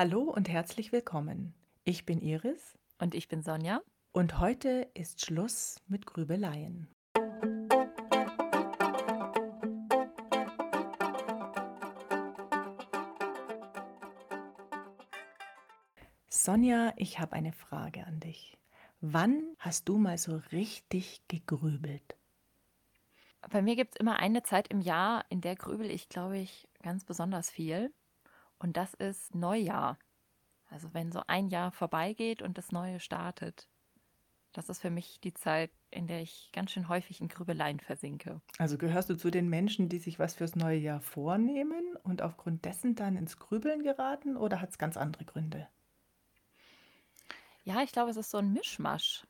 Hallo und herzlich willkommen. Ich bin Iris Und ich bin Sonja. und heute ist Schluss mit Grübeleien. Sonja, ich habe eine Frage an dich. Wann hast du mal so richtig gegrübelt? Bei mir gibt es immer eine Zeit im Jahr, in der grübel ich, glaube ich, ganz besonders viel. Und das ist Neujahr. Also wenn so ein Jahr vorbeigeht und das Neue startet. Das ist für mich die Zeit, in der ich ganz schön häufig in Grübeleien versinke. Also gehörst du zu den Menschen, die sich was fürs neue Jahr vornehmen und aufgrund dessen dann ins Grübeln geraten oder hat es ganz andere Gründe? Ja, ich glaube, es ist so ein Mischmasch.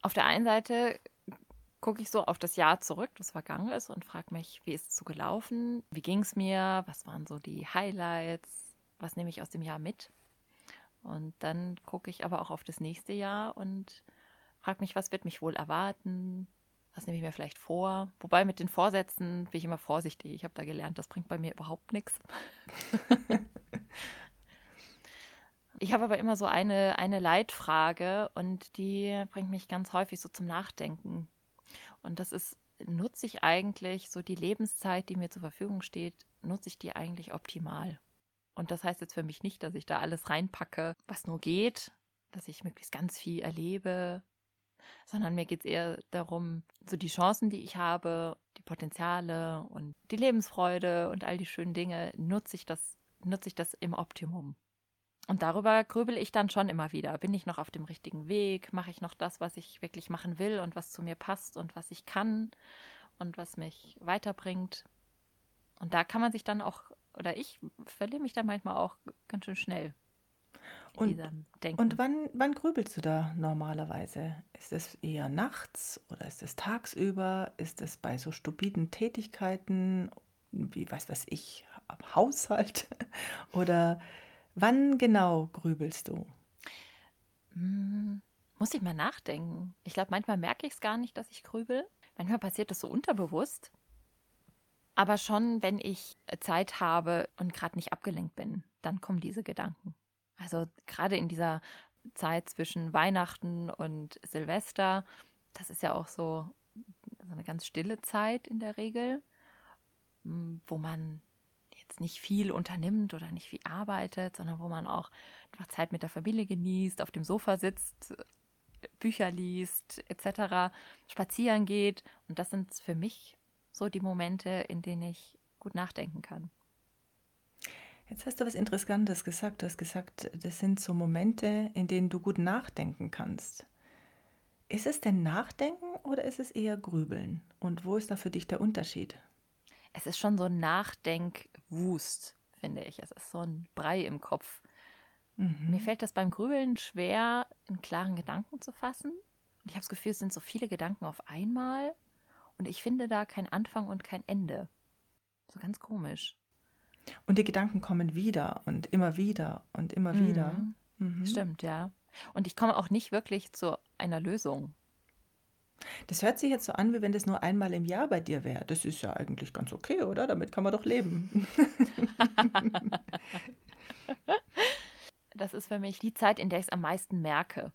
Auf der einen Seite gucke ich so auf das Jahr zurück, das vergangen ist, und frage mich, wie ist es so gelaufen? Wie ging es mir? Was waren so die Highlights? Was nehme ich aus dem Jahr mit? Und dann gucke ich aber auch auf das nächste Jahr und frage mich, was wird mich wohl erwarten? Was nehme ich mir vielleicht vor? Wobei mit den Vorsätzen bin ich immer vorsichtig. Ich habe da gelernt, das bringt bei mir überhaupt nichts. Ich habe aber immer so eine, eine Leitfrage und die bringt mich ganz häufig so zum Nachdenken. Und das ist, nutze ich eigentlich so die Lebenszeit, die mir zur Verfügung steht, nutze ich die eigentlich optimal? Und das heißt jetzt für mich nicht, dass ich da alles reinpacke, was nur geht, dass ich möglichst ganz viel erlebe, sondern mir geht es eher darum, so die Chancen, die ich habe, die Potenziale und die Lebensfreude und all die schönen Dinge, nutze ich das, nutze ich das im Optimum. Und darüber grübel ich dann schon immer wieder. Bin ich noch auf dem richtigen Weg? Mache ich noch das, was ich wirklich machen will und was zu mir passt und was ich kann und was mich weiterbringt? Und da kann man sich dann auch, oder ich verliere mich da manchmal auch ganz schön schnell in Und, diesem Denken. und wann, wann grübelst du da normalerweise? Ist es eher nachts oder ist es tagsüber? Ist es bei so stupiden Tätigkeiten, wie was weiß ich, am Haushalt? Oder wann genau grübelst du? Hm, muss ich mal nachdenken. Ich glaube, manchmal merke ich es gar nicht, dass ich grübel. Manchmal passiert das so unterbewusst. Aber schon, wenn ich Zeit habe und gerade nicht abgelenkt bin, dann kommen diese Gedanken. Also gerade in dieser Zeit zwischen Weihnachten und Silvester, das ist ja auch so, eine ganz stille Zeit in der Regel, m, wo man jetzt nicht viel unternimmt oder nicht viel arbeitet, sondern wo man auch einfach Zeit mit der Familie genießt, auf dem Sofa sitzt, Bücher liest, etc., spazieren geht. Und das sind für mich so die Momente, in denen ich gut nachdenken kann. Jetzt hast du was Interessantes gesagt. Du hast gesagt, das sind so Momente, in denen du gut nachdenken kannst. Ist es denn Nachdenken oder ist es eher Grübeln? Und wo ist da für dich der Unterschied? Es ist schon so ein Nachdenkwust, finde ich. Es ist so ein Brei im Kopf. Mir Mhm. fällt das beim Grübeln schwer, einen klaren Gedanken zu fassen. Und ich habe das Gefühl, es sind so viele Gedanken auf einmal. Und ich finde da kein Anfang und kein Ende. So ganz komisch. Und die Gedanken kommen wieder und immer wieder und immer wieder. Mhm. Mhm. Stimmt, ja. Und ich komme auch nicht wirklich zu einer Lösung. Das hört sich jetzt so an, wie wenn das nur einmal im Jahr bei dir wäre. Das ist ja eigentlich ganz okay, oder? Damit kann man doch leben. Das ist für mich die Zeit, in der ich es am meisten merke.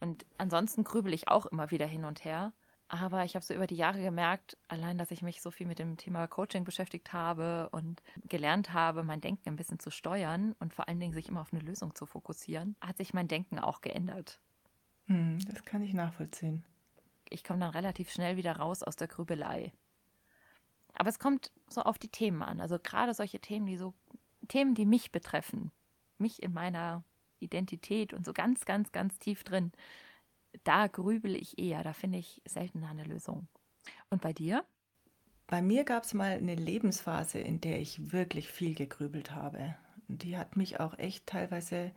Und ansonsten grübel ich auch immer wieder hin und her. Aber ich habe so über die Jahre gemerkt, allein, dass ich mich so viel mit dem Thema Coaching beschäftigt habe und gelernt habe, mein Denken ein bisschen zu steuern und vor allen Dingen sich immer auf eine Lösung zu fokussieren, hat sich mein Denken auch geändert. Hm, das kann ich nachvollziehen. Ich komme dann relativ schnell wieder raus aus der Grübelei. Aber es kommt so auf die Themen an. Also gerade solche Themen, die so Themen, die mich betreffen, mich in meiner Identität und so ganz, ganz, ganz tief drin, da grübel ich eher. Da finde ich seltener eine Lösung. Und bei dir? Bei mir gab es mal eine Lebensphase, in der ich wirklich viel gegrübelt habe. Die hat mich auch echt teilweise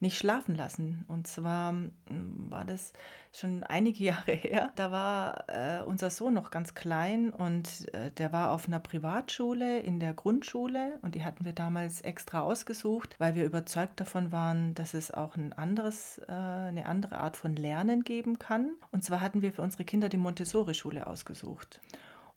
nicht schlafen lassen. Und zwar mm, war das schon einige Jahre her. Da war äh, unser Sohn noch ganz klein und äh, der war auf einer Privatschule in der Grundschule und die hatten wir damals extra ausgesucht, weil wir überzeugt davon waren, dass es auch ein anderes, äh, eine andere Art von Lernen geben kann. Und zwar hatten wir für unsere Kinder die Montessori-Schule ausgesucht.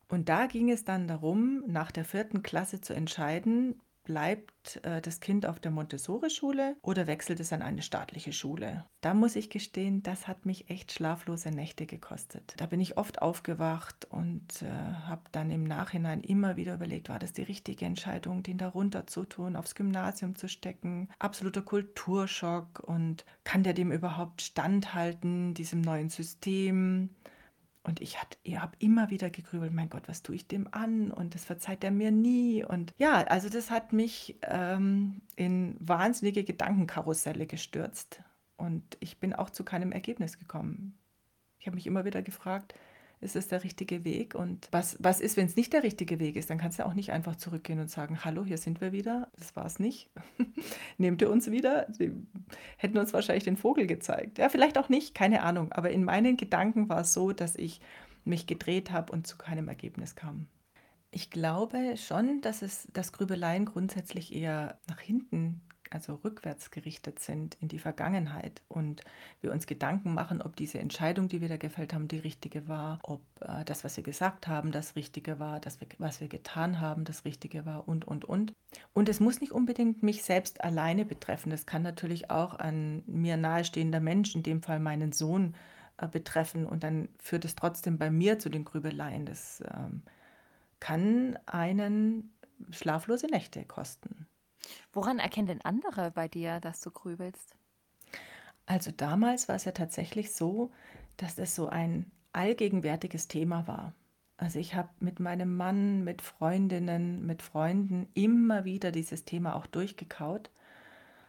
Und da ging es dann darum, nach der vierten Klasse zu entscheiden, bleibt äh, das Kind auf der Montessori-Schule oder wechselt es an eine staatliche Schule? Da muss ich gestehen, das hat mich echt schlaflose Nächte gekostet. Da bin ich oft aufgewacht und äh, habe dann im Nachhinein immer wieder überlegt, war das die richtige Entscheidung, den da runter zu tun, aufs Gymnasium zu stecken? Absoluter Kulturschock und kann der dem überhaupt standhalten, diesem neuen System? Und ich, habe immer wieder gegrübelt, mein Gott, was tue ich dem an? Und das verzeiht er mir nie. Und ja, also das hat mich ähm, in wahnsinnige Gedankenkarusselle gestürzt. Und ich bin auch zu keinem Ergebnis gekommen. Ich habe mich immer wieder gefragt, ist es der richtige Weg? Und was, was ist, wenn es nicht der richtige Weg ist? Dann kannst du auch nicht einfach zurückgehen und sagen, hallo, hier sind wir wieder. Das war es nicht. Nehmt ihr uns wieder? Sie hätten uns wahrscheinlich den Vogel gezeigt. Ja, vielleicht auch nicht, keine Ahnung. Aber in meinen Gedanken war es so, dass ich mich gedreht habe und zu keinem Ergebnis kam. Ich glaube schon, dass es das Grübeleien grundsätzlich eher nach hinten also rückwärts gerichtet sind in die Vergangenheit und wir uns Gedanken machen, ob diese Entscheidung, die wir da gefällt haben, die richtige war, ob äh, das, was wir gesagt haben, das Richtige war, das, was wir getan haben, das Richtige war und, und, und. Und es muss nicht unbedingt mich selbst alleine betreffen. Es kann natürlich auch ein mir nahestehender Mensch, in dem Fall meinen Sohn, äh, betreffen und dann führt es trotzdem bei mir zu den Grübeleien. Das ähm, kann einen schlaflose Nächte kosten. Woran erkennen denn andere bei dir, dass du grübelst? Also damals war es ja tatsächlich so, dass das so ein allgegenwärtiges Thema war. Also ich habe mit meinem Mann, mit Freundinnen, mit Freunden immer wieder dieses Thema auch durchgekaut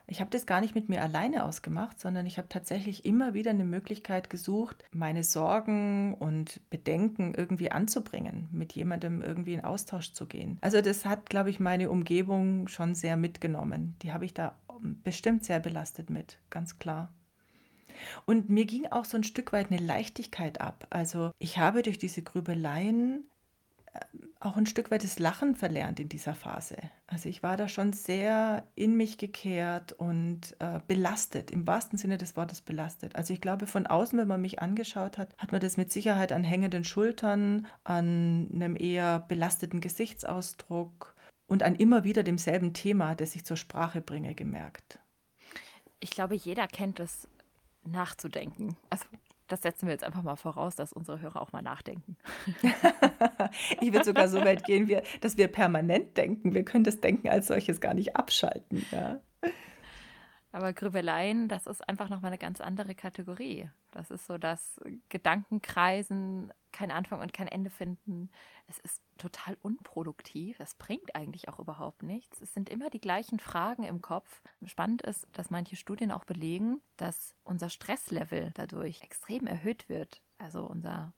ich habe das gar nicht mit mir alleine ausgemacht, sondern ich habe tatsächlich immer wieder eine Möglichkeit gesucht, meine Sorgen und Bedenken irgendwie anzubringen, mit jemandem irgendwie in Austausch zu gehen. Also das hat, glaube ich, meine Umgebung schon sehr mitgenommen. Die habe ich da bestimmt sehr belastet mit, ganz klar. Und mir ging auch so ein Stück weit eine Leichtigkeit ab. Also ich habe durch diese Grübeleien auch ein Stück weit das Lachen verlernt in dieser Phase. Also ich war da schon sehr in mich gekehrt und äh, belastet, im wahrsten Sinne des Wortes belastet. Also ich glaube, von außen, wenn man mich angeschaut hat, hat man das mit Sicherheit an hängenden Schultern, an einem eher belasteten Gesichtsausdruck und an immer wieder demselben Thema, das ich zur Sprache bringe, gemerkt. Ich glaube, jeder kennt es nachzudenken. Also das setzen wir jetzt einfach mal voraus, dass unsere Hörer auch mal nachdenken. ich würde sogar so weit gehen, dass wir permanent denken. Wir können das Denken als solches gar nicht abschalten. Ja? Aber Grübeleien, das ist einfach nochmal eine ganz andere Kategorie. Das ist so, dass Gedankenkreisen kein Anfang und kein Ende finden. Es ist total unproduktiv. Es bringt eigentlich auch überhaupt nichts. Es sind immer die gleichen Fragen im Kopf. Spannend ist, dass manche Studien auch belegen, dass unser Stresslevel dadurch extrem erhöht wird. Also unser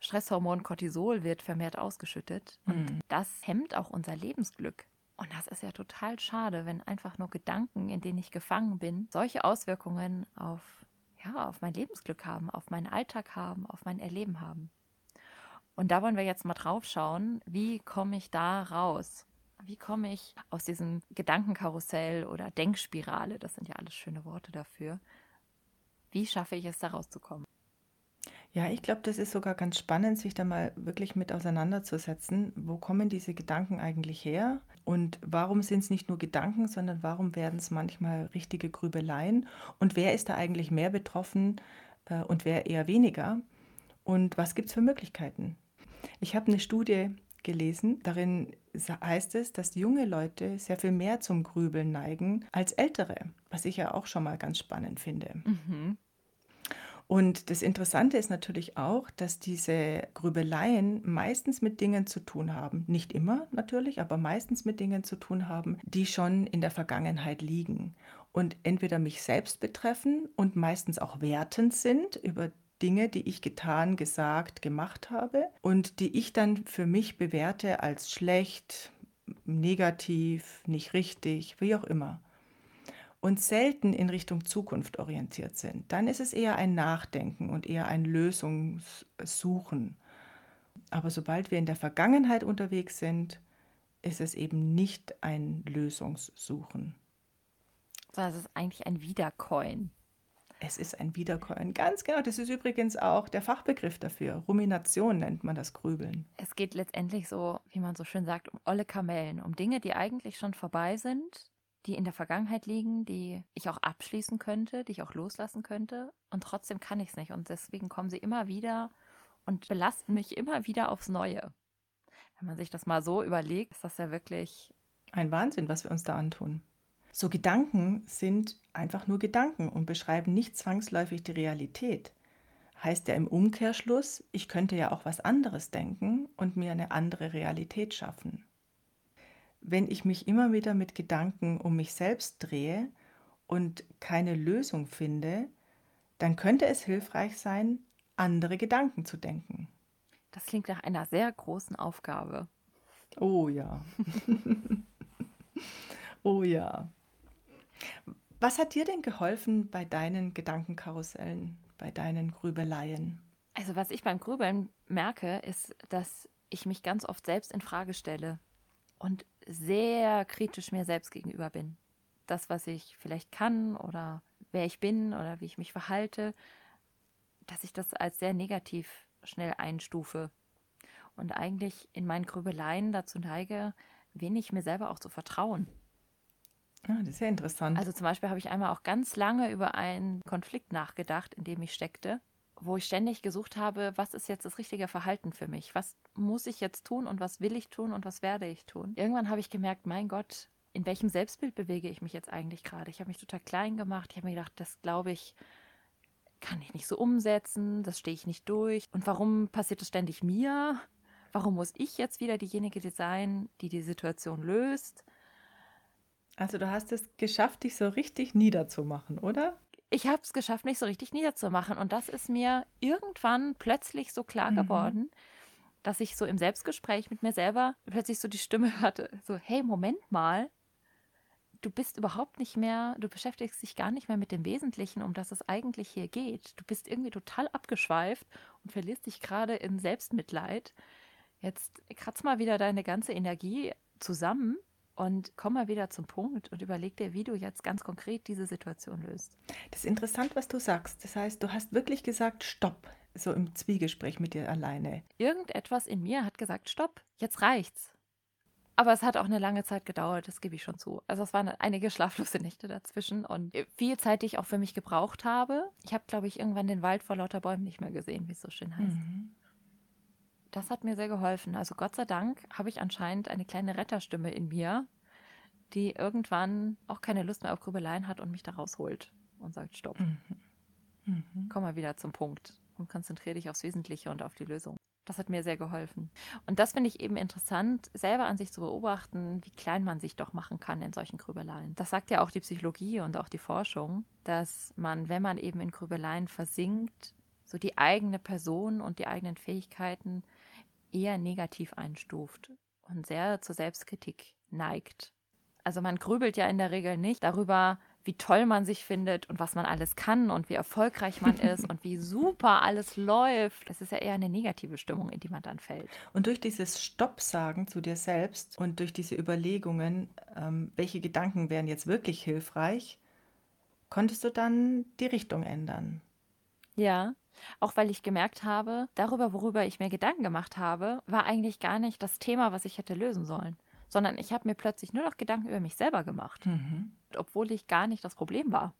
Stresshormon Cortisol wird vermehrt ausgeschüttet. Und mhm. das hemmt auch unser Lebensglück. Und das ist ja total schade, wenn einfach nur Gedanken, in denen ich gefangen bin, solche Auswirkungen auf, ja, auf mein Lebensglück haben, auf meinen Alltag haben, auf mein Erleben haben. Und da wollen wir jetzt mal drauf schauen, wie komme ich da raus? Wie komme ich aus diesem Gedankenkarussell oder Denkspirale, das sind ja alles schöne Worte dafür, wie schaffe ich es da rauszukommen? Ja, ich glaube, das ist sogar ganz spannend, sich da mal wirklich mit auseinanderzusetzen. Wo kommen diese Gedanken eigentlich her? Und warum sind es nicht nur Gedanken, sondern warum werden es manchmal richtige Grübeleien? Und wer ist da eigentlich mehr betroffen äh, und wer eher weniger? Und was gibt es für Möglichkeiten? Ich habe eine Studie gelesen, darin heißt es, dass junge Leute sehr viel mehr zum Grübeln neigen als ältere, was ich ja auch schon mal ganz spannend finde. Mhm. Und das Interessante ist natürlich auch, dass diese Grübeleien meistens mit Dingen zu tun haben, nicht immer natürlich, aber meistens mit Dingen zu tun haben, die schon in der Vergangenheit liegen und entweder mich selbst betreffen und meistens auch wertend sind über Dinge, die ich getan, gesagt, gemacht habe und die ich dann für mich bewerte als schlecht, negativ, nicht richtig, wie auch immer und selten in Richtung Zukunft orientiert sind, dann ist es eher ein Nachdenken und eher ein Lösungssuchen. Aber sobald wir in der Vergangenheit unterwegs sind, ist es eben nicht ein Lösungssuchen. Sondern es ist eigentlich ein Wiedercoin. Es ist ein Wiederkäuen. Ganz genau. Das ist übrigens auch der Fachbegriff dafür. Rumination nennt man das Grübeln. Es geht letztendlich so, wie man so schön sagt, um olle Kamellen, um Dinge, die eigentlich schon vorbei sind, die in der Vergangenheit liegen, die ich auch abschließen könnte, die ich auch loslassen könnte. Und trotzdem kann ich es nicht. Und deswegen kommen sie immer wieder und belasten mich immer wieder aufs Neue. Wenn man sich das mal so überlegt, ist das ja wirklich ein Wahnsinn, was wir uns da antun. So Gedanken sind einfach nur Gedanken und beschreiben nicht zwangsläufig die Realität. Heißt ja im Umkehrschluss, ich könnte ja auch was anderes denken und mir eine andere Realität schaffen. Wenn ich mich immer wieder mit Gedanken um mich selbst drehe und keine Lösung finde, dann könnte es hilfreich sein, andere Gedanken zu denken. Das klingt nach einer sehr großen Aufgabe. Oh ja. oh ja. Was hat dir denn geholfen bei deinen Gedankenkarussellen, bei deinen Grübeleien? Also was ich beim Grübeln merke, ist, dass ich mich ganz oft selbst in Frage stelle und sehr kritisch mir selbst gegenüber bin. Das, was ich vielleicht kann oder wer ich bin oder wie ich mich verhalte, dass ich das als sehr negativ schnell einstufe und eigentlich in meinen Grübeleien dazu neige, wenig mir selber auch zu vertrauen. Ah, das ist ja interessant. Also zum Beispiel habe ich einmal auch ganz lange über einen Konflikt nachgedacht, in dem ich steckte, wo ich ständig gesucht habe, was ist jetzt das richtige Verhalten für mich? Was muss ich jetzt tun und was will ich tun und was werde ich tun? Irgendwann habe ich gemerkt, mein Gott, in welchem Selbstbild bewege ich mich jetzt eigentlich gerade? Ich habe mich total klein gemacht. Ich habe mir gedacht, das glaube ich, kann ich nicht so umsetzen, das stehe ich nicht durch. Und warum passiert das ständig mir? Warum muss ich jetzt wieder diejenige sein, die die Situation löst? Also du hast es geschafft, dich so richtig niederzumachen, oder? Ich habe es geschafft, mich so richtig niederzumachen. Und das ist mir irgendwann plötzlich so klar mhm. geworden, dass ich so im Selbstgespräch mit mir selber plötzlich so die Stimme hatte, so, hey, Moment mal, du bist überhaupt nicht mehr, du beschäftigst dich gar nicht mehr mit dem Wesentlichen, um das es eigentlich hier geht. Du bist irgendwie total abgeschweift und verlierst dich gerade in Selbstmitleid. Jetzt kratz mal wieder deine ganze Energie zusammen und komm mal wieder zum Punkt und überleg dir, wie du jetzt ganz konkret diese Situation löst. Das ist interessant, was du sagst. Das heißt, du hast wirklich gesagt, stopp, so im Zwiegespräch mit dir alleine. Irgendetwas in mir hat gesagt, stopp, jetzt reicht's. Aber es hat auch eine lange Zeit gedauert, das gebe ich schon zu. Also es waren einige schlaflose Nächte dazwischen und viel Zeit, die ich auch für mich gebraucht habe. Ich habe, glaube ich, irgendwann den Wald vor lauter Bäumen nicht mehr gesehen, wie es so schön heißt. Mhm das hat mir sehr geholfen. Also Gott sei Dank habe ich anscheinend eine kleine Retterstimme in mir, die irgendwann auch keine Lust mehr auf Grübeleien hat und mich da rausholt und sagt, stopp. Mhm. Mhm. Komm mal wieder zum Punkt und konzentriere dich aufs Wesentliche und auf die Lösung. Das hat mir sehr geholfen. Und das finde ich eben interessant, selber an sich zu beobachten, wie klein man sich doch machen kann in solchen Grübeleien. Das sagt ja auch die Psychologie und auch die Forschung, dass man, wenn man eben in Grübeleien versinkt, so die eigene Person und die eigenen Fähigkeiten eher negativ einstuft und sehr zur Selbstkritik neigt. Also man grübelt ja in der Regel nicht darüber, wie toll man sich findet und was man alles kann und wie erfolgreich man ist und wie super alles läuft. Das ist ja eher eine negative Stimmung, in die man dann fällt. Und durch dieses Stopp-Sagen zu dir selbst und durch diese Überlegungen, ähm, welche Gedanken wären jetzt wirklich hilfreich, konntest du dann die Richtung ändern. Ja, auch weil ich gemerkt habe, darüber, worüber ich mir Gedanken gemacht habe, war eigentlich gar nicht das Thema, was ich hätte lösen sollen, sondern ich habe mir plötzlich nur noch Gedanken über mich selber gemacht, mhm. obwohl ich gar nicht das Problem war.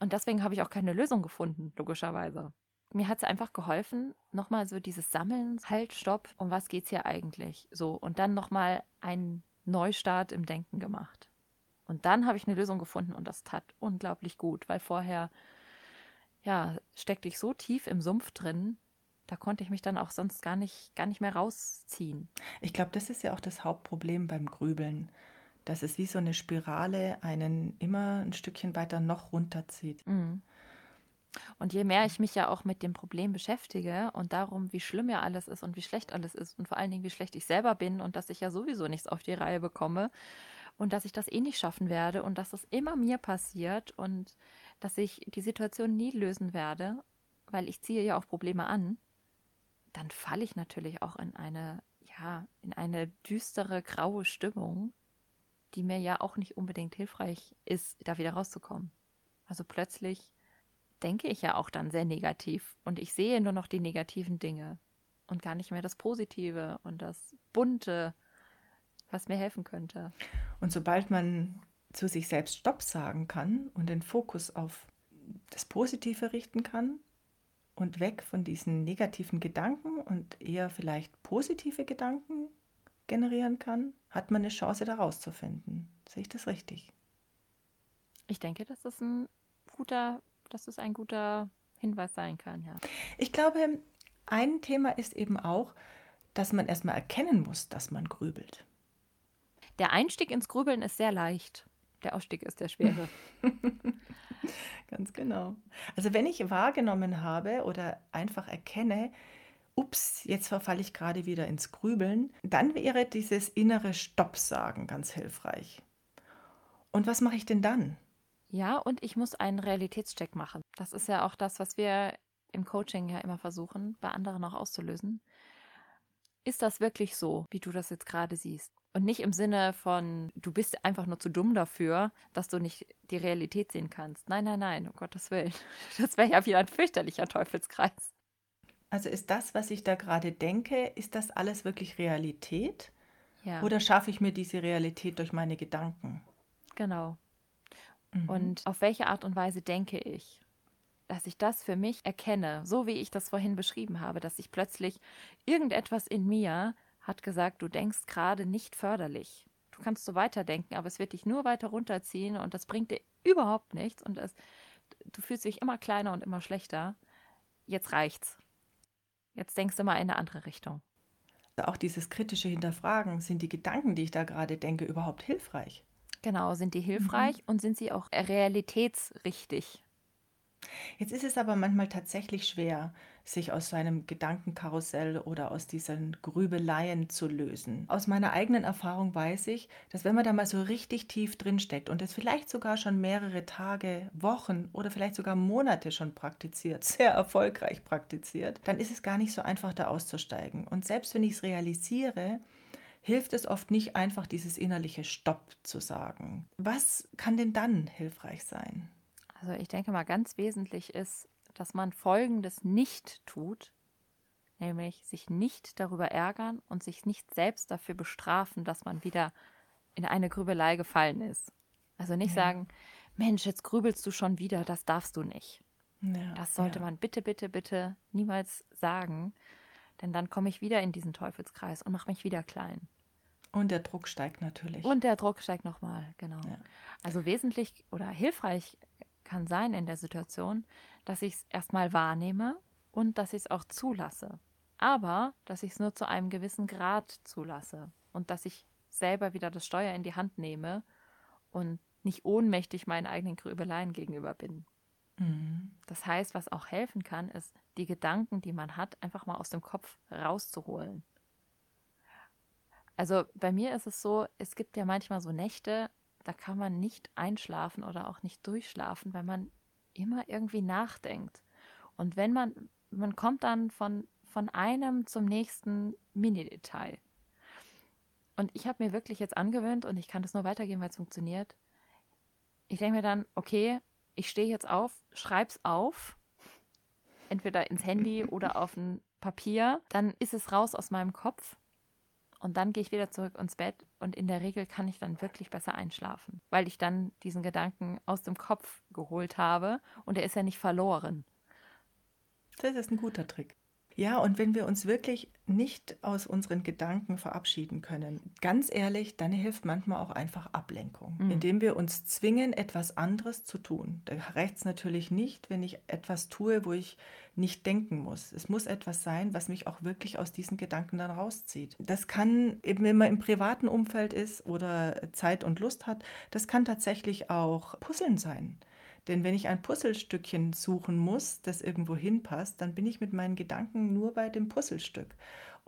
Und deswegen habe ich auch keine Lösung gefunden, logischerweise. Mir hat es einfach geholfen, nochmal so dieses Sammeln, halt, stopp, um was geht es hier eigentlich? So, und dann nochmal einen Neustart im Denken gemacht. Und dann habe ich eine Lösung gefunden und das tat unglaublich gut, weil vorher ja, steckte ich so tief im Sumpf drin, da konnte ich mich dann auch sonst gar nicht, gar nicht mehr rausziehen. Ich glaube, das ist ja auch das Hauptproblem beim Grübeln, dass es wie so eine Spirale einen immer ein Stückchen weiter noch runterzieht. Mhm. Und je mehr ich mich ja auch mit dem Problem beschäftige und darum, wie schlimm ja alles ist und wie schlecht alles ist und vor allen Dingen, wie schlecht ich selber bin und dass ich ja sowieso nichts auf die Reihe bekomme und dass ich das eh nicht schaffen werde und dass das immer mir passiert und dass ich die Situation nie lösen werde, weil ich ziehe ja auch Probleme an, dann falle ich natürlich auch in eine, ja, in eine düstere, graue Stimmung, die mir ja auch nicht unbedingt hilfreich ist, da wieder rauszukommen. Also plötzlich denke ich ja auch dann sehr negativ und ich sehe nur noch die negativen Dinge und gar nicht mehr das Positive und das Bunte, was mir helfen könnte. Und sobald man zu sich selbst Stopp sagen kann und den Fokus auf das Positive richten kann und weg von diesen negativen Gedanken und eher vielleicht positive Gedanken generieren kann, hat man eine Chance, da rauszufinden. Sehe ich das richtig? Ich denke, dass das ein guter, dass das ein guter Hinweis sein kann, ja. Ich glaube, ein Thema ist eben auch, dass man erstmal erkennen muss, dass man grübelt. Der Einstieg ins Grübeln ist sehr leicht. Der Ausstieg ist der schwere. Ganz genau. Also wenn ich wahrgenommen habe oder einfach erkenne, ups, jetzt verfalle ich gerade wieder ins Grübeln, dann wäre dieses innere Stopp sagen ganz hilfreich. Und was mache ich denn dann? Ja, und ich muss einen Realitätscheck machen. Das ist ja auch das, was wir im Coaching ja immer versuchen, bei anderen auch auszulösen. Ist das wirklich so, wie du das jetzt gerade siehst? Und nicht im Sinne von, du bist einfach nur zu dumm dafür, dass du nicht die Realität sehen kannst. Nein, nein, nein, um Gottes Willen. Das wäre ja wieder ein fürchterlicher Teufelskreis. Also ist das, was ich da gerade denke, ist das alles wirklich Realität? Ja. Oder schaffe ich mir diese Realität durch meine Gedanken? Genau. Mhm. Und auf welche Art und Weise denke ich? Dass ich das für mich erkenne, so wie ich das vorhin beschrieben habe, dass ich plötzlich irgendetwas in mir hat gesagt, du denkst gerade nicht förderlich. Du kannst so weiterdenken, aber es wird dich nur weiter runterziehen und das bringt dir überhaupt nichts und das, du fühlst dich immer kleiner und immer schlechter. Jetzt reicht's. Jetzt denkst du mal in eine andere Richtung. Auch dieses kritische Hinterfragen, sind die Gedanken, die ich da gerade denke, überhaupt hilfreich? Genau, sind die hilfreich mhm. und sind sie auch realitätsrichtig? Jetzt ist es aber manchmal tatsächlich schwer, sich aus seinem Gedankenkarussell oder aus diesen Grübeleien zu lösen. Aus meiner eigenen Erfahrung weiß ich, dass wenn man da mal so richtig tief drin steckt und es vielleicht sogar schon mehrere Tage, Wochen oder vielleicht sogar Monate schon praktiziert, sehr erfolgreich praktiziert, dann ist es gar nicht so einfach da auszusteigen. Und selbst wenn ich es realisiere, hilft es oft nicht einfach dieses innerliche Stopp zu sagen. Was kann denn dann hilfreich sein? Also ich denke mal, ganz wesentlich ist, dass man Folgendes nicht tut, nämlich sich nicht darüber ärgern und sich nicht selbst dafür bestrafen, dass man wieder in eine Grübelei gefallen ist. Also nicht ja. sagen, Mensch, jetzt grübelst du schon wieder, das darfst du nicht. Ja, das sollte ja. man bitte, bitte, bitte niemals sagen, denn dann komme ich wieder in diesen Teufelskreis und mache mich wieder klein. Und der Druck steigt natürlich. Und der Druck steigt nochmal, genau. Also wesentlich oder hilfreich kann sein in der Situation, dass ich es erstmal wahrnehme und dass ich es auch zulasse. Aber dass ich es nur zu einem gewissen Grad zulasse und dass ich selber wieder das Steuer in die Hand nehme und nicht ohnmächtig meinen eigenen Grübeleien gegenüber bin. Mhm. Das heißt, was auch helfen kann, ist, die Gedanken, die man hat, einfach mal aus dem Kopf rauszuholen. Also bei mir ist es so, es gibt ja manchmal so Nächte, da kann man nicht einschlafen oder auch nicht durchschlafen, weil man immer irgendwie nachdenkt. Und wenn man, man kommt dann von, von einem zum nächsten Mini-Detail. Und ich habe mir wirklich jetzt angewöhnt, und ich kann das nur weitergeben, weil es funktioniert. Ich denke mir dann, okay, ich stehe jetzt auf, schreib's auf, entweder ins Handy oder auf ein Papier, dann ist es raus aus meinem Kopf und dann gehe ich wieder zurück ins Bett und in der Regel kann ich dann wirklich besser einschlafen, weil ich dann diesen Gedanken aus dem Kopf geholt habe und er ist ja nicht verloren. Das ist ein guter Trick. Ja, und wenn wir uns wirklich nicht aus unseren Gedanken verabschieden können, ganz ehrlich, dann hilft manchmal auch einfach Ablenkung, mhm. indem wir uns zwingen, etwas anderes zu tun. Da reicht es natürlich nicht, wenn ich etwas tue, wo ich nicht denken muss. Es muss etwas sein, was mich auch wirklich aus diesen Gedanken dann rauszieht. Das kann eben, wenn man im privaten Umfeld ist oder Zeit und Lust hat, das kann tatsächlich auch Puzzeln sein. Denn wenn ich ein Puzzlestückchen suchen muss, das irgendwo hinpasst, dann bin ich mit meinen Gedanken nur bei dem Puzzlestück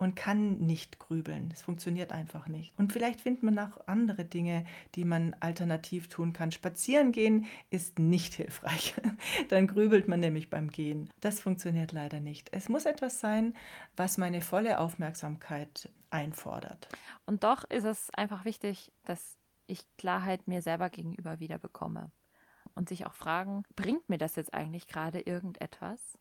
und kann nicht grübeln. Es funktioniert einfach nicht. Und vielleicht findet man auch andere Dinge, die man alternativ tun kann. Spazieren gehen ist nicht hilfreich. dann grübelt man nämlich beim Gehen. Das funktioniert leider nicht. Es muss etwas sein, was meine volle Aufmerksamkeit einfordert. Und doch ist es einfach wichtig, dass ich Klarheit mir selber gegenüber wieder bekomme. Und sich auch fragen, bringt mir das jetzt eigentlich gerade irgendetwas?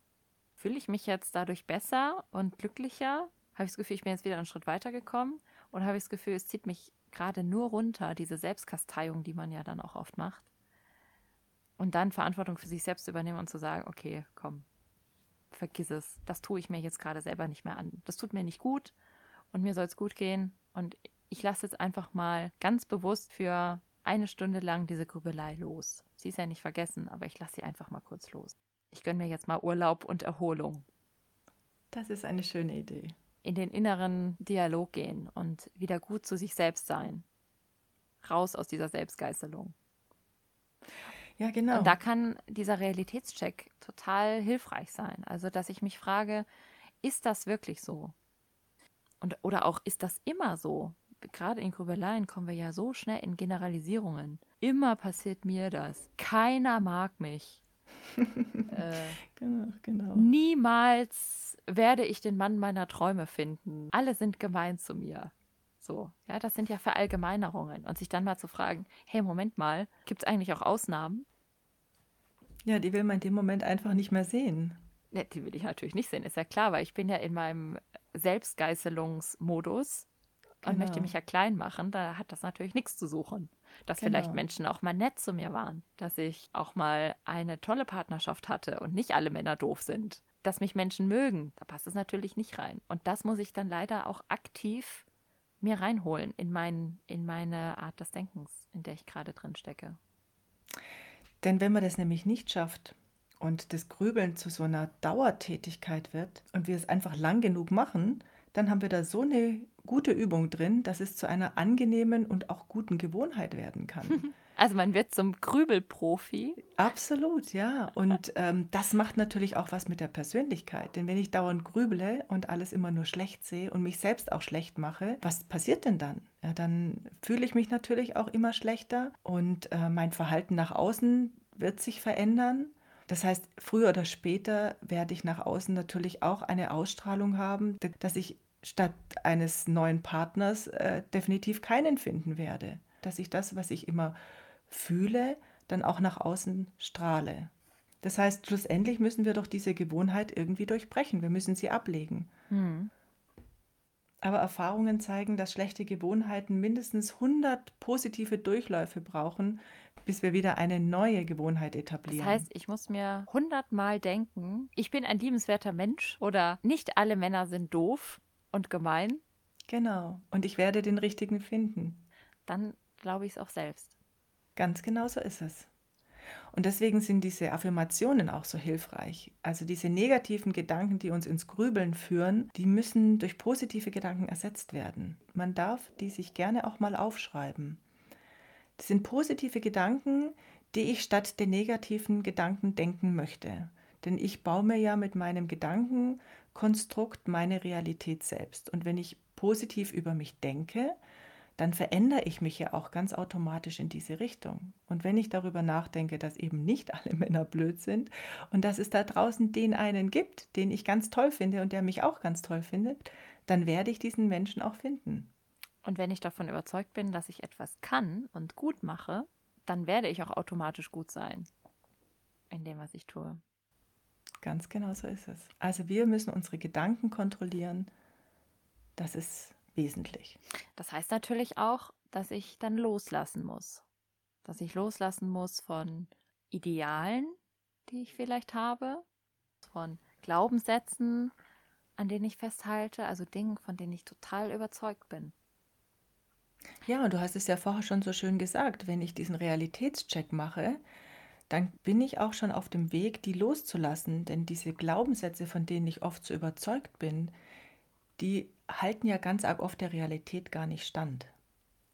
Fühle ich mich jetzt dadurch besser und glücklicher? Habe ich das Gefühl, ich bin jetzt wieder einen Schritt weitergekommen? Oder habe ich das Gefühl, es zieht mich gerade nur runter, diese Selbstkasteiung, die man ja dann auch oft macht? Und dann Verantwortung für sich selbst übernehmen und zu sagen, okay, komm, vergiss es. Das tue ich mir jetzt gerade selber nicht mehr an. Das tut mir nicht gut und mir soll es gut gehen. Und ich lasse jetzt einfach mal ganz bewusst für eine Stunde lang diese Grübelei los. Sie ist ja nicht vergessen, aber ich lasse sie einfach mal kurz los. Ich gönne mir jetzt mal Urlaub und Erholung. Das ist eine schöne Idee. In den inneren Dialog gehen und wieder gut zu sich selbst sein. Raus aus dieser Selbstgeißelung. Ja, genau. Und da kann dieser Realitätscheck total hilfreich sein. Also, dass ich mich frage, ist das wirklich so? Und, oder auch, ist das immer so? Gerade in Grübeleien kommen wir ja so schnell in Generalisierungen. Immer passiert mir das. Keiner mag mich. äh, genau, genau. Niemals werde ich den Mann meiner Träume finden. Alle sind gemein zu mir. So, ja, das sind ja Verallgemeinerungen. Und sich dann mal zu fragen, hey, Moment mal, gibt es eigentlich auch Ausnahmen? Ja, die will man in dem Moment einfach nicht mehr sehen. Ne, die will ich natürlich nicht sehen, ist ja klar, weil ich bin ja in meinem Selbstgeißelungsmodus und möchte Genau. mich ja klein machen. Da hat das natürlich nichts zu suchen. Dass Genau. vielleicht Menschen auch mal nett zu mir waren, dass ich auch mal eine tolle Partnerschaft hatte und nicht alle Männer doof sind. Dass mich Menschen mögen, da passt es natürlich nicht rein. Und das muss ich dann leider auch aktiv mir reinholen in, mein, in meine Art des Denkens, in der ich gerade drin stecke. Denn wenn man das nämlich nicht schafft und das Grübeln zu so einer Dauertätigkeit wird und wir es einfach lang genug machen, dann haben wir da so eine gute Übung drin, dass es zu einer angenehmen und auch guten Gewohnheit werden kann. Also man wird zum Grübelprofi. Absolut, ja. Und ähm, das macht natürlich auch was mit der Persönlichkeit. Denn wenn ich dauernd grübele und alles immer nur schlecht sehe und mich selbst auch schlecht mache, was passiert denn dann? Ja, dann fühle ich mich natürlich auch immer schlechter und äh, mein Verhalten nach außen wird sich verändern. Das heißt, früher oder später werde ich nach außen natürlich auch eine Ausstrahlung haben, dass ich statt eines neuen Partners äh, definitiv keinen finden werde. Dass ich das, was ich immer fühle, dann auch nach außen strahle. Das heißt, schlussendlich müssen wir doch diese Gewohnheit irgendwie durchbrechen. Wir müssen sie ablegen. Hm. Aber Erfahrungen zeigen, dass schlechte Gewohnheiten mindestens 100 positive Durchläufe brauchen, bis wir wieder eine neue Gewohnheit Das etablieren. heißt, ich muss mir hundertmal denken, ich bin ein liebenswerter Mensch oder nicht alle Männer sind doof und gemein, genau. Und ich werde den richtigen finden. dann glaube ich es auch selbst. Ganz genau so ist es. Und deswegen sind diese Affirmationen auch so hilfreich. Also diese negativen Gedanken, die uns ins Grübeln führen, die müssen durch positive Gedanken ersetzt werden. Man darf die sich gerne auch mal aufschreiben. Das sind positive Gedanken, die ich statt den negativen Gedanken denken möchte. Denn ich baue mir ja mit meinem Gedankenkonstrukt meine Realität selbst. Und wenn ich positiv über mich denke, dann verändere ich mich ja auch ganz automatisch in diese Richtung. Und wenn ich darüber nachdenke, dass eben nicht alle Männer blöd sind und dass es da draußen den einen gibt, den ich ganz toll finde und der mich auch ganz toll findet, dann werde ich diesen Menschen auch finden. Und wenn ich davon überzeugt bin, dass ich etwas kann und gut mache, dann werde ich auch automatisch gut sein in dem, was ich tue. Ganz genau so ist es. Also wir müssen unsere Gedanken kontrollieren. Das ist wesentlich. Das heißt natürlich auch, dass ich dann loslassen muss. Dass ich loslassen muss von Idealen, die ich vielleicht habe, von Glaubenssätzen, an denen ich festhalte, also Dingen, von denen ich total überzeugt bin. Ja, und du hast es ja vorher schon so schön gesagt, wenn ich diesen Realitätscheck mache, dann bin ich auch schon auf dem Weg, die loszulassen. Denn diese Glaubenssätze, von denen ich oft so überzeugt bin, die halten ja ganz arg oft der Realität gar nicht stand.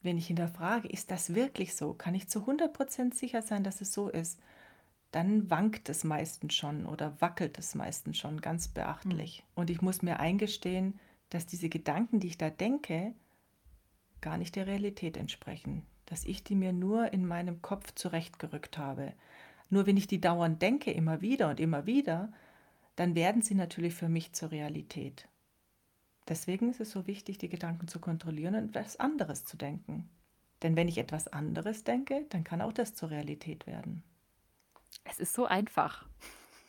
Wenn ich hinterfrage, ist das wirklich so? Kann ich zu 100% sicher sein, dass es so ist? Dann wankt es meistens schon oder wackelt es meistens schon ganz beachtlich. Und ich muss mir eingestehen, dass diese Gedanken, die ich da denke, gar nicht der Realität entsprechen. Dass ich die mir nur in meinem Kopf zurechtgerückt habe. Nur wenn ich die dauernd denke, immer wieder und immer wieder, dann werden sie natürlich für mich zur Realität. Deswegen ist es so wichtig, die Gedanken zu kontrollieren und etwas anderes zu denken. Denn wenn ich etwas anderes denke, dann kann auch das zur Realität werden. Es ist so einfach.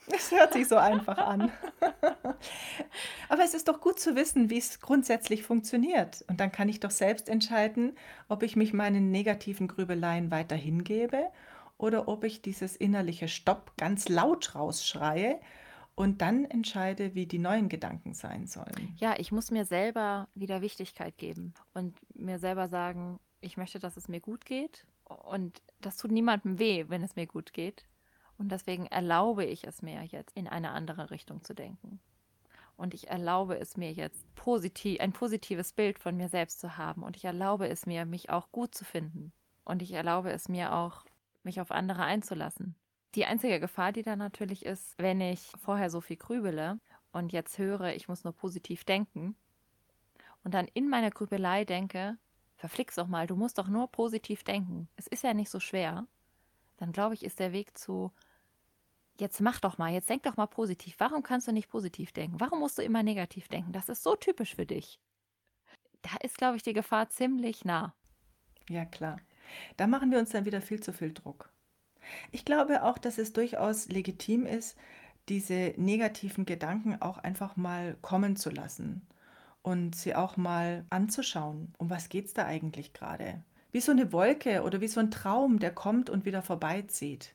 Es hört sich so einfach an. Aber es ist doch gut zu wissen, wie es grundsätzlich funktioniert. Und dann kann ich doch selbst entscheiden, ob ich mich meinen negativen Grübeleien weiter hingebe oder ob ich dieses innerliche Stopp ganz laut rausschreie und dann entscheide, wie die neuen Gedanken sein sollen. Ja, ich muss mir selber wieder Wichtigkeit geben und mir selber sagen, ich möchte, dass es mir gut geht. Und das tut niemandem weh, wenn es mir gut geht. Und deswegen erlaube ich es mir jetzt, in eine andere Richtung zu denken. Und ich erlaube es mir jetzt, positiv, ein positives Bild von mir selbst zu haben. Und ich erlaube es mir, mich auch gut zu finden. Und ich erlaube es mir auch, mich auf andere einzulassen. Die einzige Gefahr, die da natürlich ist, wenn ich vorher so viel grübele und jetzt höre, ich muss nur positiv denken und dann in meiner Grübelei denke, verflix doch mal, du musst doch nur positiv denken. Es ist ja nicht so schwer. Dann glaube ich, ist der Weg zu jetzt mach doch mal, jetzt denk doch mal positiv. Warum kannst du nicht positiv denken? Warum musst du immer negativ denken? Das ist so typisch für dich. Da ist, glaube ich, die Gefahr ziemlich nah. Ja, klar. Da machen wir uns dann wieder viel zu viel Druck. Ich glaube auch, dass es durchaus legitim ist, diese negativen Gedanken auch einfach mal kommen zu lassen und sie auch mal anzuschauen. Um was geht es da eigentlich gerade? Wie so eine Wolke oder wie so ein Traum, der kommt und wieder vorbeizieht.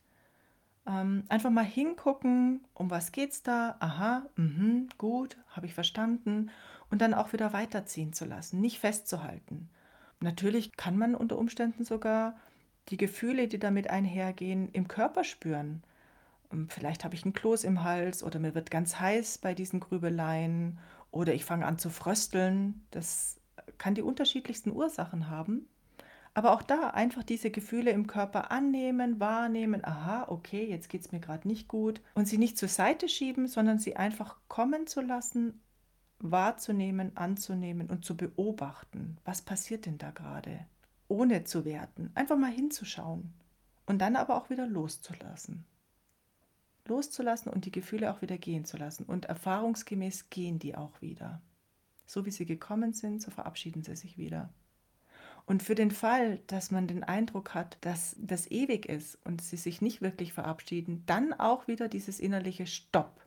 Ähm, einfach mal hingucken, um was geht's da? Aha, mh, gut, habe ich verstanden. Und dann auch wieder weiterziehen zu lassen, nicht festzuhalten. Natürlich kann man unter Umständen sogar die Gefühle, die damit einhergehen, im Körper spüren. Ähm, vielleicht habe ich einen Kloß im Hals oder mir wird ganz heiß bei diesen Grübeleien oder ich fange an zu frösteln. Das kann die unterschiedlichsten Ursachen haben. Aber auch da einfach diese Gefühle im Körper annehmen, wahrnehmen, aha, okay, jetzt geht es mir gerade nicht gut. Und sie nicht zur Seite schieben, sondern sie einfach kommen zu lassen, wahrzunehmen, anzunehmen und zu beobachten. Was passiert denn da gerade? Ohne zu werten. Einfach mal hinzuschauen. Und dann aber auch wieder loszulassen. Loszulassen und die Gefühle auch wieder gehen zu lassen. Und erfahrungsgemäß gehen die auch wieder. So wie sie gekommen sind, so verabschieden sie sich wieder. Und für den Fall, dass man den Eindruck hat, dass das ewig ist und sie sich nicht wirklich verabschieden, dann auch wieder dieses innerliche Stopp.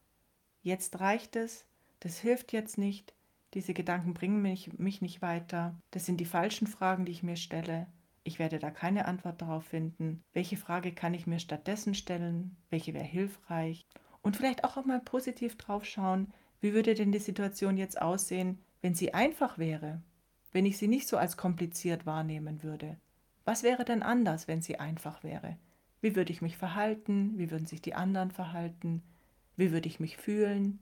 Jetzt reicht es, das hilft jetzt nicht, diese Gedanken bringen mich, mich nicht weiter, das sind die falschen Fragen, die ich mir stelle. Ich werde da keine Antwort darauf finden. Welche Frage kann ich mir stattdessen stellen? Welche wäre hilfreich? Und vielleicht auch mal positiv drauf schauen, wie würde denn die Situation jetzt aussehen, wenn sie einfach wäre? wenn ich sie nicht so als kompliziert wahrnehmen würde? Was wäre denn anders, wenn sie einfach wäre? Wie würde ich mich verhalten? Wie würden sich die anderen verhalten? Wie würde ich mich fühlen?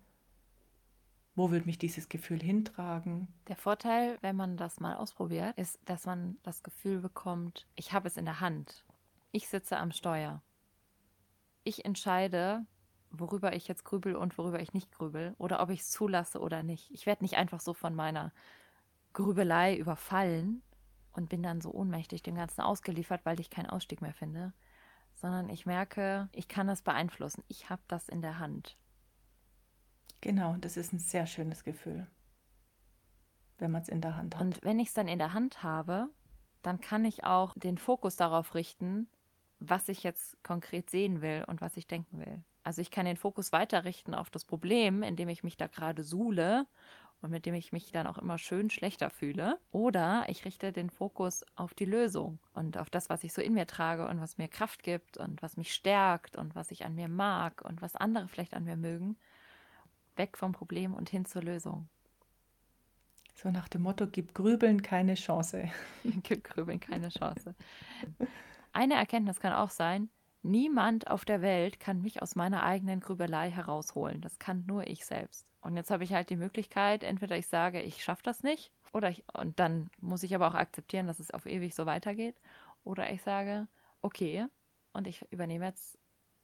Wo würde mich dieses Gefühl hintragen? Der Vorteil, wenn man das mal ausprobiert, ist, dass man das Gefühl bekommt, ich habe es in der Hand. Ich sitze am Steuer. Ich entscheide, worüber ich jetzt grübel und worüber ich nicht grübel oder ob ich es zulasse oder nicht. Ich werde nicht einfach so von meiner Grübelei überfallen und bin dann so ohnmächtig dem Ganzen ausgeliefert, weil ich keinen Ausstieg mehr finde, sondern ich merke, ich kann das beeinflussen. Ich habe das in der Hand. Genau, das ist ein sehr schönes Gefühl, wenn man es in der Hand hat. Und wenn ich es dann in der Hand habe, dann kann ich auch den Fokus darauf richten, was ich jetzt konkret sehen will und was ich denken will. Also ich kann den Fokus weiterrichten auf das Problem, in dem ich mich da gerade suhle und mit dem ich mich dann auch immer schön schlechter fühle. Oder ich richte den Fokus auf die Lösung und auf das, was ich so in mir trage und was mir Kraft gibt und was mich stärkt und was ich an mir mag und was andere vielleicht an mir mögen. Weg vom Problem und hin zur Lösung. So nach dem Motto, gib Grübeln keine Chance. gib Grübeln keine Chance. Eine Erkenntnis kann auch sein, niemand auf der Welt kann mich aus meiner eigenen Grübelei herausholen. Das kann nur ich selbst. Und jetzt habe ich halt die Möglichkeit, entweder ich sage, ich schaffe das nicht, oder ich, und dann muss ich aber auch akzeptieren, dass es auf ewig so weitergeht, oder ich sage, okay, und ich übernehme jetzt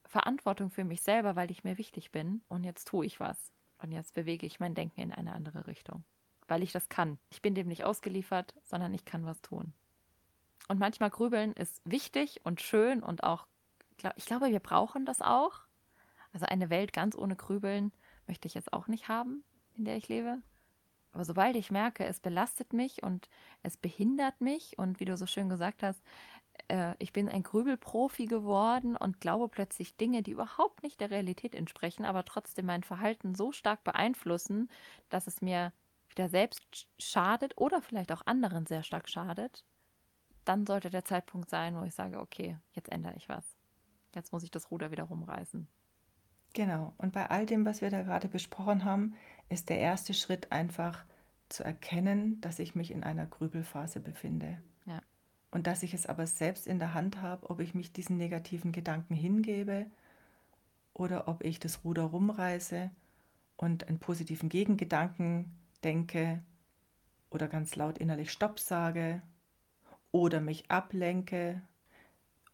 Verantwortung für mich selber, weil ich mir wichtig bin, und jetzt tue ich was. Und jetzt bewege ich mein Denken in eine andere Richtung, weil ich das kann. Ich bin dem nicht ausgeliefert, sondern ich kann was tun. Und manchmal grübeln ist wichtig und schön und auch, ich glaube, wir brauchen das auch. Also eine Welt ganz ohne Grübeln möchte ich jetzt auch nicht haben, in der ich lebe. Aber sobald ich merke, es belastet mich und es behindert mich und wie du so schön gesagt hast, äh, ich bin ein Grübelprofi geworden und glaube plötzlich Dinge, die überhaupt nicht der Realität entsprechen, aber trotzdem mein Verhalten so stark beeinflussen, dass es mir wieder selbst schadet oder vielleicht auch anderen sehr stark schadet, dann sollte der Zeitpunkt sein, wo ich sage, okay, jetzt ändere ich was. Jetzt muss ich das Ruder wieder rumreißen. Genau. Und bei all dem, was wir da gerade besprochen haben, ist der erste Schritt einfach zu erkennen, dass ich mich in einer Grübelphase befinde. Und dass ich es aber selbst in der Hand habe, ob ich mich diesen negativen Gedanken hingebe oder ob ich das Ruder rumreiße und einen positiven Gegengedanken denke oder ganz laut innerlich Stopp sage oder mich ablenke.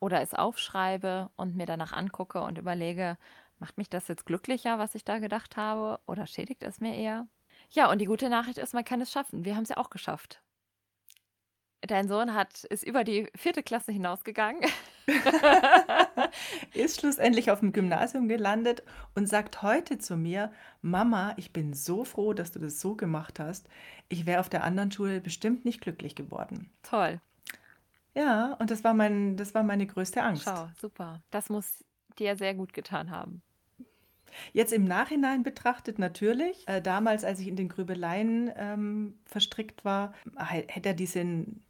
Oder es aufschreibe und mir danach angucke und überlege, macht mich das jetzt glücklicher, was ich da gedacht habe, oder schädigt es mir eher? Ja, und die gute Nachricht ist, man kann es schaffen. Wir haben es ja auch geschafft. Dein Sohn hat, ist über die vierte Klasse hinausgegangen. ist schlussendlich auf dem Gymnasium gelandet und sagt heute zu mir, Mama, ich bin so froh, dass du das so gemacht hast. Ich wäre auf der anderen Schule bestimmt nicht glücklich geworden. Toll. Ja, und das war, mein, das war meine größte Angst. Schau, super. Das muss dir sehr gut getan haben. Jetzt im Nachhinein betrachtet natürlich, äh, damals, als ich in den Grübeleien ähm, verstrickt war, hätte er diesen,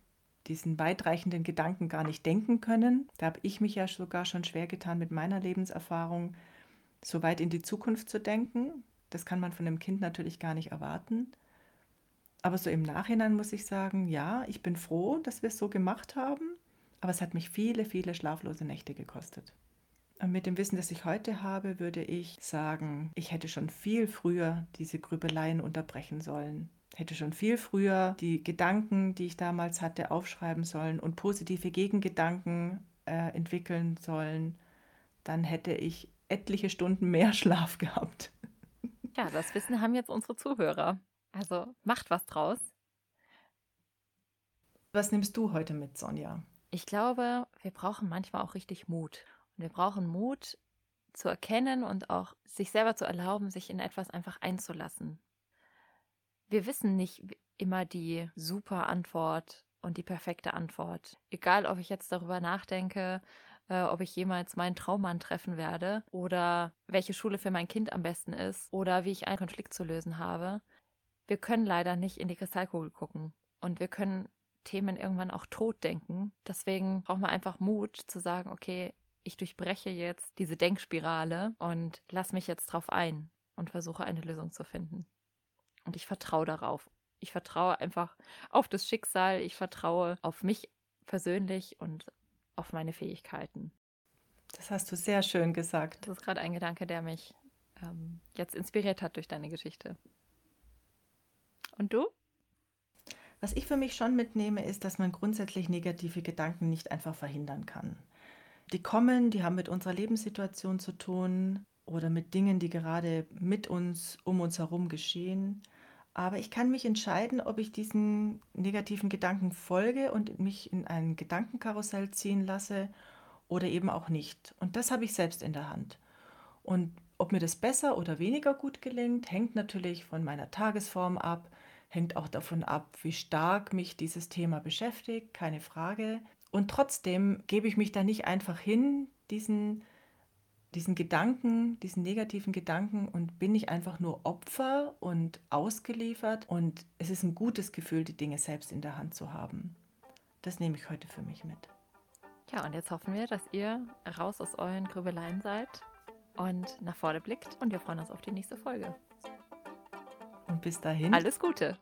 diesen weitreichenden Gedanken gar nicht denken können. Da habe ich mich ja sogar schon schwer getan, mit meiner Lebenserfahrung so weit in die Zukunft zu denken. Das kann man von einem Kind natürlich gar nicht erwarten. Aber so im Nachhinein muss ich sagen, ja, ich bin froh, dass wir es so gemacht haben, aber es hat mich viele, viele schlaflose Nächte gekostet. Und mit dem Wissen, das ich heute habe, würde ich sagen, ich hätte schon viel früher diese Grübeleien unterbrechen sollen. Hätte schon viel früher die Gedanken, die ich damals hatte, aufschreiben sollen und positive Gegengedanken äh, entwickeln sollen. Dann hätte ich etliche Stunden mehr Schlaf gehabt. Ja, das Wissen haben jetzt unsere Zuhörer. Also macht was draus. Was nimmst du heute mit, Sonja? Ich glaube, wir brauchen manchmal auch richtig Mut. Und wir brauchen Mut zu erkennen und auch sich selber zu erlauben, sich in etwas einfach einzulassen. Wir wissen nicht immer die super Antwort und die perfekte Antwort. Egal, ob ich jetzt darüber nachdenke, äh, ob ich jemals meinen Traummann treffen werde oder welche Schule für mein Kind am besten ist oder wie ich einen Konflikt zu lösen habe. Wir können leider nicht in die Kristallkugel gucken und wir können Themen irgendwann auch tot denken. Deswegen braucht man einfach Mut zu sagen, okay, ich durchbreche jetzt diese Denkspirale und lass mich jetzt drauf ein und versuche eine Lösung zu finden. Und ich vertraue darauf. Ich vertraue einfach auf das Schicksal, ich vertraue auf mich persönlich und auf meine Fähigkeiten. Das hast du sehr schön gesagt. Das ist gerade ein Gedanke, der mich ähm, jetzt inspiriert hat durch deine Geschichte. Und du? Was ich für mich schon mitnehme, ist, dass man grundsätzlich negative Gedanken nicht einfach verhindern kann. Die kommen, die haben mit unserer Lebenssituation zu tun oder mit Dingen, die gerade mit uns, um uns herum geschehen. Aber ich kann mich entscheiden, ob ich diesen negativen Gedanken folge und mich in ein Gedankenkarussell ziehen lasse oder eben auch nicht. Und das habe ich selbst in der Hand. Und ob mir das besser oder weniger gut gelingt, hängt natürlich von meiner Tagesform ab, hängt auch davon ab, wie stark mich dieses Thema beschäftigt, keine Frage. Und trotzdem gebe ich mich da nicht einfach hin, diesen, diesen Gedanken, diesen negativen Gedanken und bin nicht einfach nur Opfer und ausgeliefert. Und es ist ein gutes Gefühl, die Dinge selbst in der Hand zu haben. Das nehme ich heute für mich mit. Ja, und jetzt hoffen wir, dass ihr raus aus euren Grübeleien seid und nach vorne blickt. Und wir freuen uns auf die nächste Folge. Und bis dahin. Alles Gute.